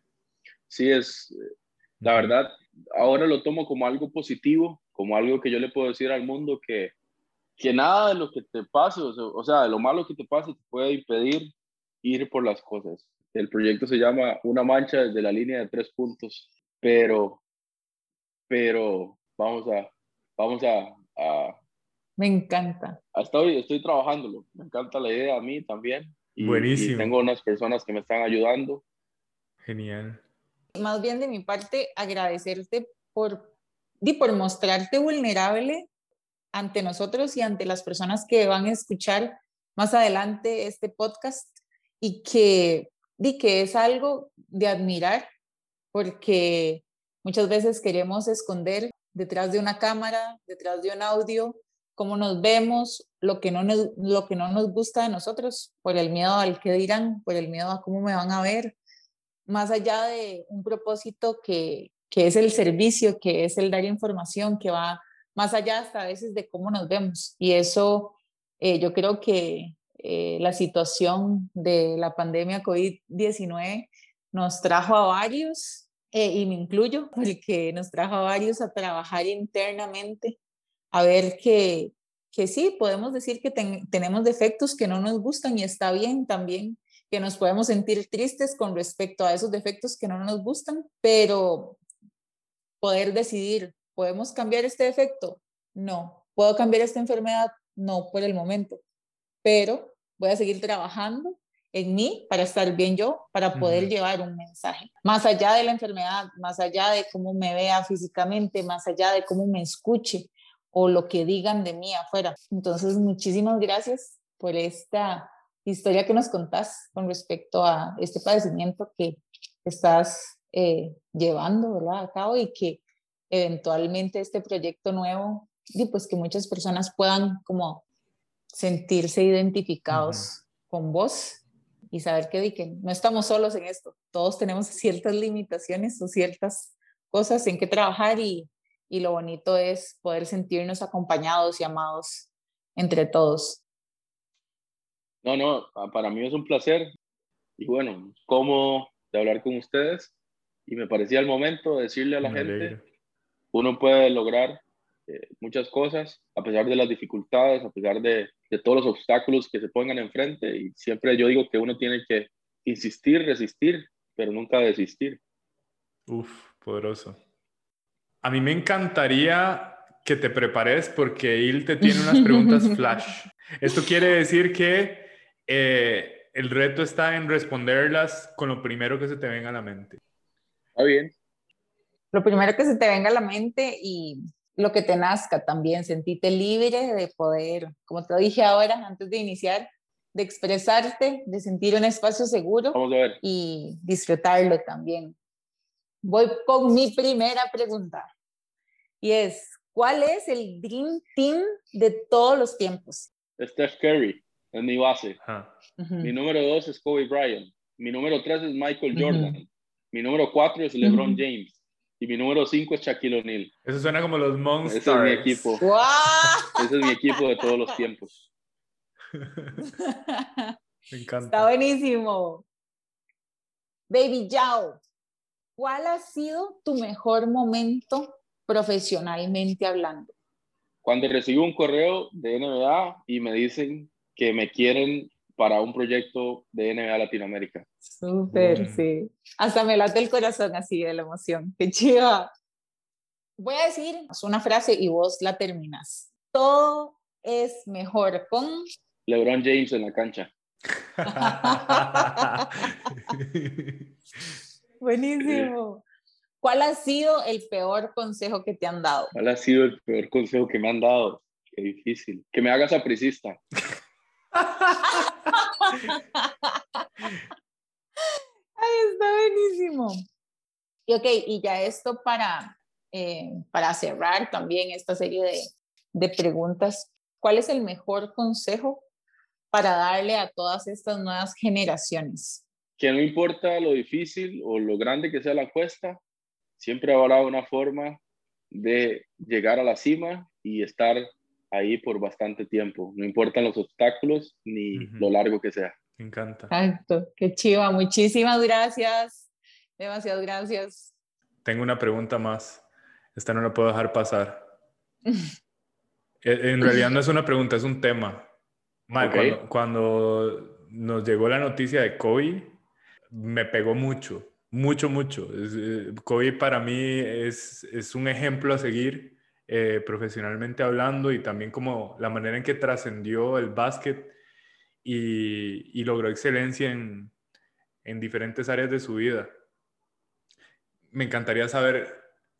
Sí, es, la verdad, ahora lo tomo como algo positivo, como algo que yo le puedo decir al mundo que, que nada de lo que te pase, o sea, de lo malo que te pase, te puede impedir ir por las cosas. El proyecto se llama Una mancha desde la línea de tres puntos, pero, pero vamos a, vamos a, me encanta. Hasta hoy estoy trabajándolo. Me encanta la idea a mí también. Buenísimo. Y tengo unas personas que me están ayudando. Genial. Más bien de mi parte, agradecerte por, y por mostrarte vulnerable ante nosotros y ante las personas que van a escuchar más adelante este podcast y que, di que es algo de admirar porque muchas veces queremos esconder detrás de una cámara, detrás de un audio, cómo nos vemos, lo que, no nos, lo que no nos gusta de nosotros, por el miedo al que dirán, por el miedo a cómo me van a ver, más allá de un propósito que, que es el servicio, que es el dar información, que va más allá hasta a veces de cómo nos vemos. Y eso eh, yo creo que eh, la situación de la pandemia COVID-19 nos trajo a varios, eh, y me incluyo, porque nos trajo a varios a trabajar internamente, a ver que, que sí, podemos decir que tenemos defectos que no nos gustan y está bien también que nos podemos sentir tristes con respecto a esos defectos que no nos gustan, pero poder decidir, ¿podemos cambiar este defecto? No. ¿Puedo cambiar esta enfermedad? No por el momento, pero voy a seguir trabajando en mí para estar bien yo, para poder llevar un mensaje. Más allá de la enfermedad, más allá de cómo me vea físicamente, más allá de cómo me escuche o lo que digan de mí afuera. Entonces, muchísimas gracias por esta historia que nos contás con respecto a este padecimiento que estás eh, llevando ¿verdad? a cabo y que eventualmente este proyecto nuevo, y pues que muchas personas puedan como sentirse identificados con vos y saber que, que no estamos solos en esto, todos tenemos ciertas limitaciones o ciertas cosas en que trabajar y, y lo bonito es poder sentirnos acompañados y amados entre todos. No, no, para mí es un placer. Y bueno, cómodo de hablar con ustedes. Y me parecía el momento de decirle a la gente, uno puede lograr eh, muchas cosas a pesar de las dificultades, a pesar de, de, todos los obstáculos que se pongan enfrente y siempre yo digo que uno tiene que insistir, resistir, pero nunca desistir. Uf, poderoso. A mí me encantaría que te prepares porque él te tiene unas preguntas flash. Esto quiere decir que eh, el reto está en responderlas con lo primero que se te venga a la mente. Está bien. Lo primero que se te venga a la mente y lo que te nazca también, sentirte libre de poder, como te dije ahora, antes de iniciar, de expresarte, de sentir un espacio seguro y disfrutarlo también. Voy con mi primera pregunta y es, ¿cuál es el Dream Team de todos los tiempos? Steph Curry es mi base. Mi número dos es Kobe Bryant. Mi número tres es Michael Jordan. Mi número cuatro es LeBron James. Y mi número cinco es Shaquille O'Neal. Eso suena como los Monsters. Ese es mi equipo. Ese es mi equipo de todos los tiempos. Me encanta. Está buenísimo. Baby Yao, ¿cuál ha sido tu mejor momento profesionalmente hablando? Cuando recibo un correo de NBA y me dicen que me quieren para un proyecto de NBA Latinoamérica. Súper, sí. Hasta me late el corazón así de la emoción. Qué chiva. Voy a decir una frase y vos la terminas. Todo es mejor con LeBron James en la cancha. Buenísimo. ¿Cuál ha sido el peor consejo que te han dado? ¿Cuál ha sido el peor consejo que me han dado? Qué difícil. Que me hagas apricista. Ay, está buenísimo. Y ok, y ya esto para, eh, para cerrar también esta serie de, de preguntas. ¿Cuál es el mejor consejo para darle a todas estas nuevas generaciones? Que no importa lo difícil o lo grande que sea la cuesta, siempre habrá una forma de llegar a la cima y estar ahí por bastante tiempo. No importan los obstáculos ni lo largo que sea. Me encanta. Exacto, qué chiva. Muchísimas gracias. Demasiadas gracias. Tengo una pregunta más. Esta no la puedo dejar pasar. E, en realidad no es una pregunta, es un tema. cuando, nos llegó la noticia de COVID, me pegó mucho, mucho, mucho. Eh, COVID para mí es, es un ejemplo a seguir eh, profesionalmente hablando y también como la manera en que trascendió el básquet y, y logró excelencia en, en diferentes áreas de su vida me encantaría saber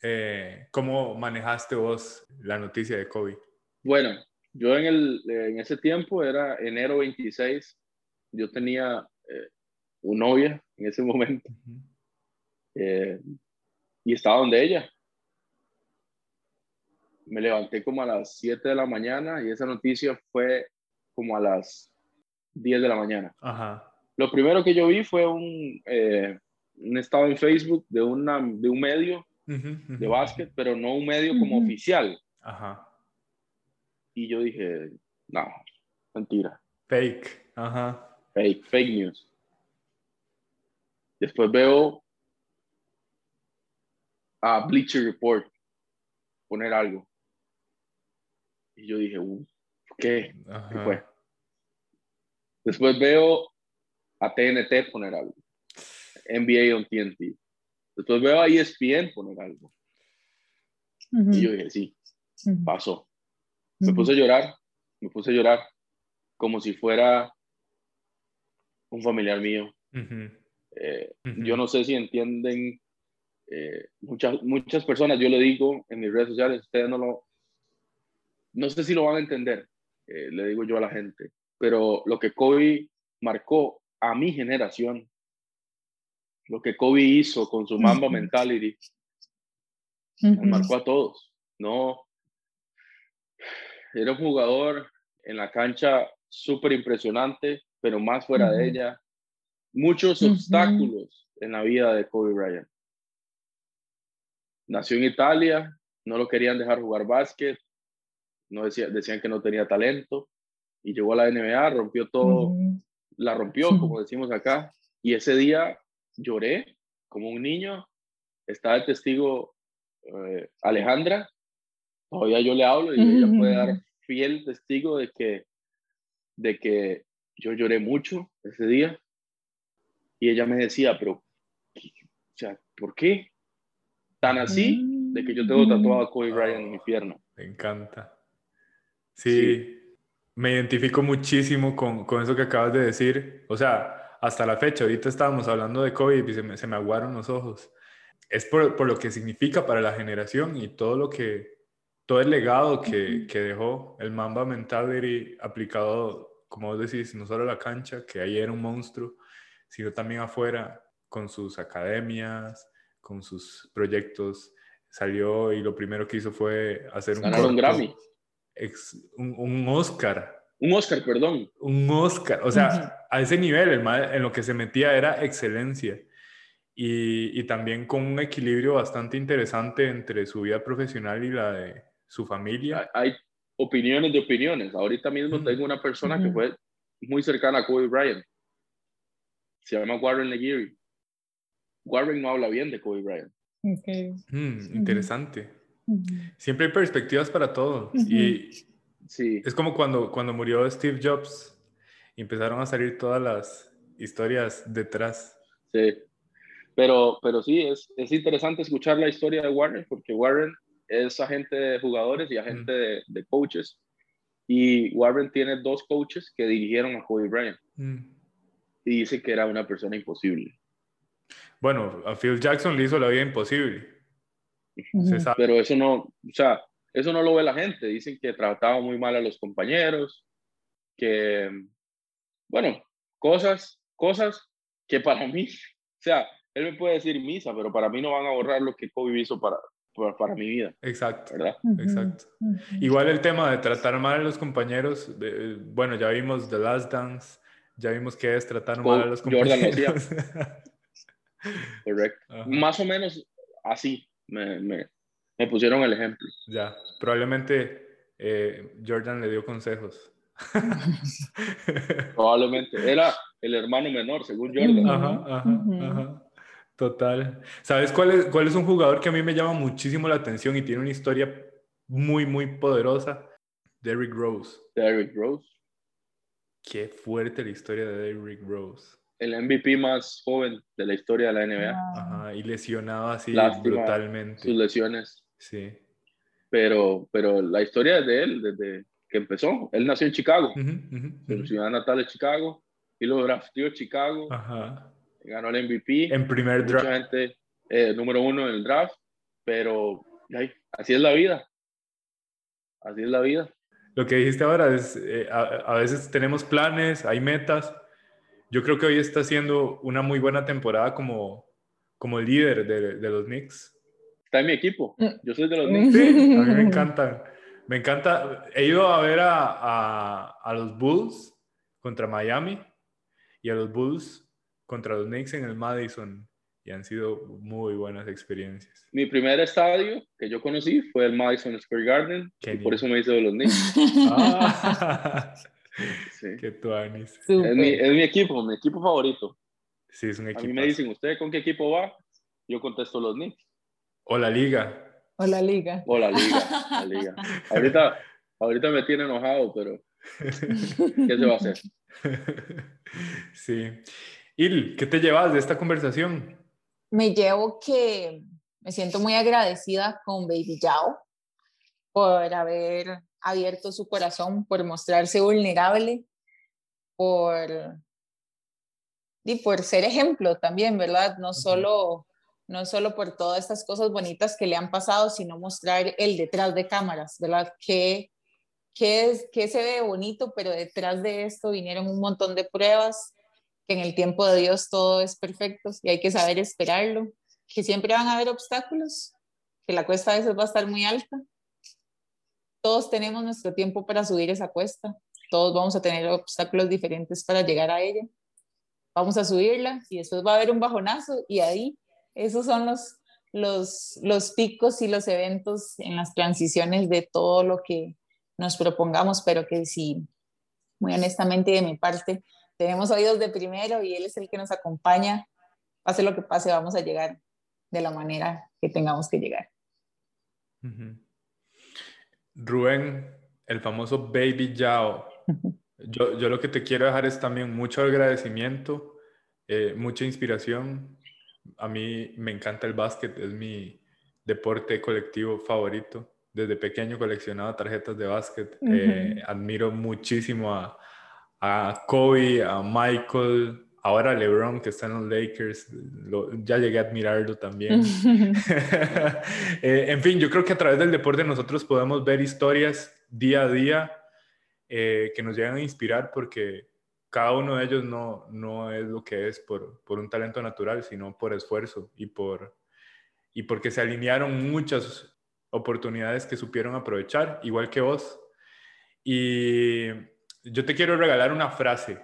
eh, cómo manejaste vos la noticia de COVID. Bueno, yo en, el, en ese tiempo era enero 26, yo tenía eh, una novia en ese momento eh, y estaba donde ella. Me levanté como a las 7 de la mañana y esa noticia fue como a las 10 de la mañana. Lo primero que yo vi fue un, un estado en Facebook de, una, de un medio de básquet, pero no un medio como oficial. Ajá. Y yo dije, no, mentira. Fake. Ajá. Fake, fake news. Después veo a Bleacher Report poner algo. Y yo dije, uh, ¿qué? ¿Qué fue? Después veo a TNT poner algo. NBA on TNT. Después veo a ESPN poner algo. Y yo dije, sí, pasó. Me puse a llorar, me puse a llorar como si fuera un familiar mío. Eh, yo no sé si entienden, eh, muchas, muchas personas, yo lo digo en mis redes sociales, ustedes no lo, no sé si lo van a entender, eh, le digo yo a la gente, pero lo que Kobe marcó a mi generación lo que Kobe hizo con su Mamba Mentality, marcó a todos. No, era un jugador en la cancha súper impresionante, pero más fuera de ella. Muchos obstáculos en la vida de Kobe Bryant. Nació en Italia, no lo querían dejar jugar básquet, no decía, decían que no tenía talento, y llegó a la NBA, rompió todo, la rompió, como decimos acá, y ese día lloré como un niño. Estaba el testigo eh, Alejandra, todavía yo le hablo y ella puede dar fiel testigo de que, de que yo lloré mucho ese día. Y ella me decía, pero, o sea, ¿por qué? Tan así de que yo tengo tatuado a Kobe Bryant en mi pierna. Me encanta. Sí, me identifico muchísimo con, con eso que acabas de decir. O sea, hasta la fecha. Ahorita estábamos hablando de COVID y se me, se me aguaron los ojos. Es por, por, lo que significa para la generación y todo lo que, todo el legado que, que dejó el Mamba Mentality aplicado, como vos decís, no solo a la cancha, que ahí era un monstruo, sino también afuera, con sus academias, con sus proyectos. Salió y lo primero que hizo fue hacer un, un Grammy. Un, un Oscar un Oscar, perdón. Un Oscar. O sea, a ese nivel, el en lo que se metía era excelencia. Y, y, también con un equilibrio bastante interesante entre su vida profesional y la de su familia. Hay opiniones de opiniones. Ahorita mismo tengo una persona que fue muy cercana a Kobe Bryant. Se llama Warren Legiri. Warren no habla bien de Kobe Bryant. Okay. Mm, interesante. Siempre hay perspectivas para todo. Y es como cuando, cuando murió Steve Jobs y empezaron a salir todas las historias detrás. Sí, pero, pero sí, es, es interesante escuchar la historia de Warren porque Warren es agente de jugadores y agente de, de, coaches. Y Warren tiene dos coaches que dirigieron a Kobe Bryant. Y dice que era una persona imposible. Bueno, a Phil Jackson le hizo la vida imposible. Pero eso no, o sea, eso no lo ve la gente. Dicen que trataba muy mal a los compañeros, que, bueno, cosas, cosas que para mí, o sea, él me puede decir misa, pero para mí no van a borrar lo que Kobe hizo para, para, mi vida. Exacto. ¿verdad? Exacto. Igual el tema de tratar mal a los compañeros, bueno, ya vimos The Last Dance, ya vimos que es tratar mal a los compañeros. Correcto. Más o menos así me, me, me, pusieron el ejemplo. Ya, probablemente eh, Jordan le dio consejos. probablemente. Era el hermano menor, según Jordan. Ajá, ajá, ajá. Total. ¿Sabes cuál es, cuál es un jugador que a mí me llama muchísimo la atención y tiene una historia muy, muy poderosa? Derrick Rose. Derrick Rose. Qué fuerte la historia de Derrick Rose. El MVP más joven de la historia de la NBA. Ajá, y lesionado así brutalmente. Sus lesiones. Sí. Pero, pero la historia de él, desde que empezó, él nació en Chicago. Su ciudad natal es Chicago. Y lo drafteó Chicago. Ajá ganó el MVP. En primer draft. Mucha gente, eh, número uno en el draft, pero así es la vida. Así es la vida. Lo que dijiste ahora es, eh, a, veces tenemos planes, hay metas. Yo creo que hoy está siendo una muy buena temporada como, como líder de, de los Knicks. Está en mi equipo. Mm. Yo soy de los Knicks. Sí, a mí me encantan. Me encanta. He ido a ver a, a, a los Bulls contra Miami y a los Bulls contra los Knicks en el Madison y han sido muy buenas experiencias. Mi primer estadio que yo conocí fue el Madison Square Garden y por eso me hice de los Knicks. Ah, sí. Qué tuanis. Es mi, es mi equipo, mi equipo favorito. Sí, es un equipo. A mí me dicen, ¿usted con qué equipo va? Yo contesto los Knicks. O la liga. O la liga. O la liga. La liga. Ahorita, ahorita me tiene enojado, pero ¿qué se va a hacer? Sí. Il, ¿qué te llevas de esta conversación? Me llevo que me siento muy agradecida con Baby Yao por haber abierto su corazón, por mostrarse vulnerable, por, y por ser ejemplo también, ¿verdad? No solo, no solo por todas estas cosas bonitas que le han pasado, sino mostrar el detrás de cámaras, ¿verdad? Que, que, es, que se ve bonito, pero detrás de esto vinieron un montón de pruebas, que en el tiempo de Dios todo es perfecto y hay que saber esperarlo, que siempre van a haber obstáculos, que la cuesta a veces va a estar muy alta. Todos tenemos nuestro tiempo para subir esa cuesta, todos vamos a tener obstáculos diferentes para llegar a ella. Vamos a subirla y después va a haber un bajonazo y ahí esos son los, los, los picos y los eventos en las transiciones de todo lo que nos propongamos, pero que sí, muy honestamente de mi parte, tenemos oídos de primero y Él es el que nos acompaña. Pase lo que pase, vamos a llegar de la manera que tengamos que llegar. Rubén, el famoso Baby Yao. Yo, yo, lo que te quiero dejar es también mucho agradecimiento, eh, mucha inspiración. A mí me encanta el básquet, es mi deporte colectivo favorito. Desde pequeño coleccionaba tarjetas de básquet. Eh, admiro muchísimo a, a Kobe, a Michael, ahora LeBron que está en los Lakers, ya llegué a admirarlo también. Eh, en fin, yo creo que a través del deporte nosotros podemos ver historias día a día eh, que nos llegan a inspirar porque cada uno de ellos no, no es lo que es por, por un talento natural, sino por esfuerzo y, por, y porque se alinearon muchas oportunidades que supieron aprovechar, igual que vos. Y yo te quiero regalar una frase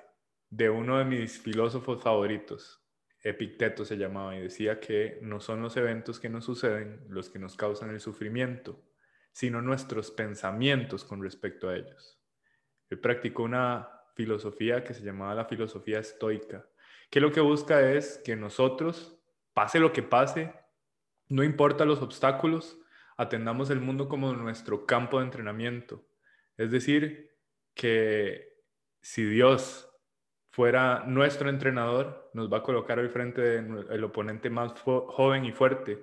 de uno de mis filósofos favoritos. Epicteto se llamaba y decía que no son los eventos que nos suceden los que nos causan el sufrimiento, sino nuestros pensamientos con respecto a ellos. Él practicó una filosofía que se llamaba la filosofía estoica, que lo que busca es que nosotros, pase lo que pase, no importa los obstáculos, atendamos el mundo como nuestro campo de entrenamiento. Es decir, que si Dios fuera nuestro entrenador, nos va a colocar al frente del oponente más joven y fuerte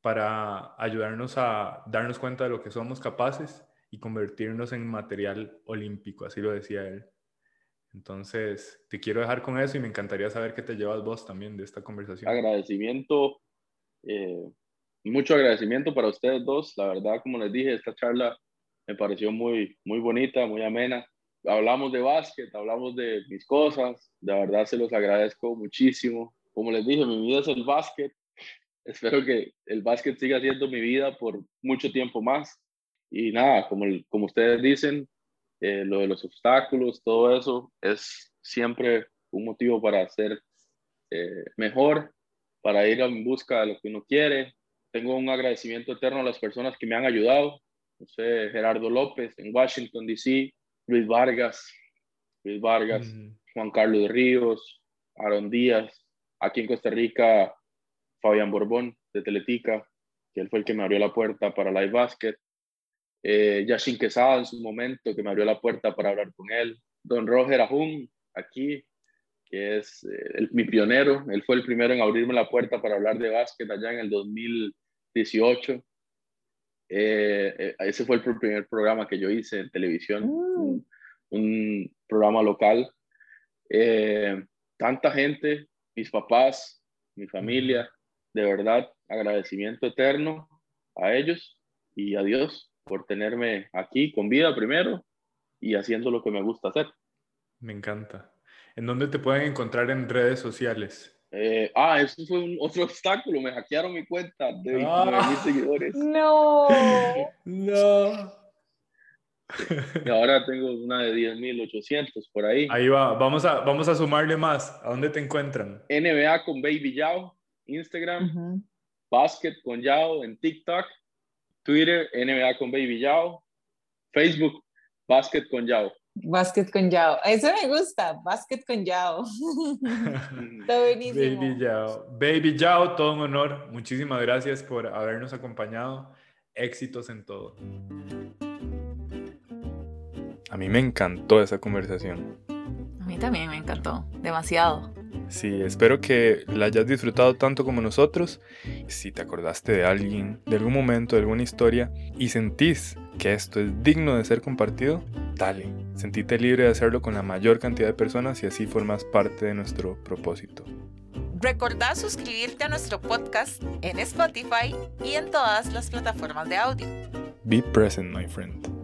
para ayudarnos a darnos cuenta de lo que somos capaces y convertirnos en material olímpico, así lo decía él. Entonces, te quiero dejar con eso y me encantaría saber qué te llevas vos también de esta conversación. Agradecimiento, eh, mucho agradecimiento para ustedes dos. La verdad, como les dije, esta charla me pareció muy, muy bonita, muy amena. Hablamos de básquet, hablamos de mis cosas, de verdad se los agradezco muchísimo. Como les dije, mi vida es el básquet, espero que el básquet siga siendo mi vida por mucho tiempo más. Y nada, como, como ustedes dicen, eh, lo de los obstáculos, todo eso es siempre un motivo para ser eh, mejor, para ir en busca de lo que uno quiere. Tengo un agradecimiento eterno a las personas que me han ayudado. No Gerardo López en Washington, D.C., Luis Vargas, Luis Vargas, Juan Carlos Ríos, Aaron Díaz, aquí en Costa Rica, Fabián Borbón de Teletica, que él fue el que me abrió la puerta para Live Basket. Eh, Yashin Quesada en su momento, que me abrió la puerta para hablar con él. Don Roger Ajun, aquí, que es eh, mi pionero. Él fue el primero en abrirme la puerta para hablar de básquet allá en el 2018. Eh, eh, ese fue el primer programa que yo hice en televisión, mm. un, programa local. tanta gente, mis papás, mi familia, de verdad, agradecimiento eterno a ellos y a Dios por tenerme aquí con vida primero y haciendo lo que me gusta hacer. Me encanta. ¿En dónde te pueden encontrar en redes sociales? Eh, ah, eso fue un, otro obstáculo. Me hackearon mi cuenta de ah. seguidores. No. no. Y ahora tengo una de 10.800 por ahí. Ahí va. Vamos a, vamos a sumarle más. ¿A dónde te encuentran? NBA con Baby Yao, Instagram. Basket con Yao en TikTok. Twitter, NBA con Baby Yao. Facebook, Basket con Yao. Basket con Yao. Eso me gusta, basket con Yao. Está buenísimo. Baby Yao. Baby Yao, todo un honor. Muchísimas gracias por habernos acompañado. Éxitos en todo. A mí me encantó esa conversación. A mí también me encantó, demasiado. Sí, espero que la hayas disfrutado tanto como nosotros. Si te acordaste de alguien, de algún momento, de alguna historia y sentís que esto es digno de ser compartido, dale. Sentite libre de hacerlo con la mayor cantidad de personas y así formas parte de nuestro propósito. Recordá suscribirte a nuestro podcast en Spotify y en todas las plataformas de audio. Be present, my friend.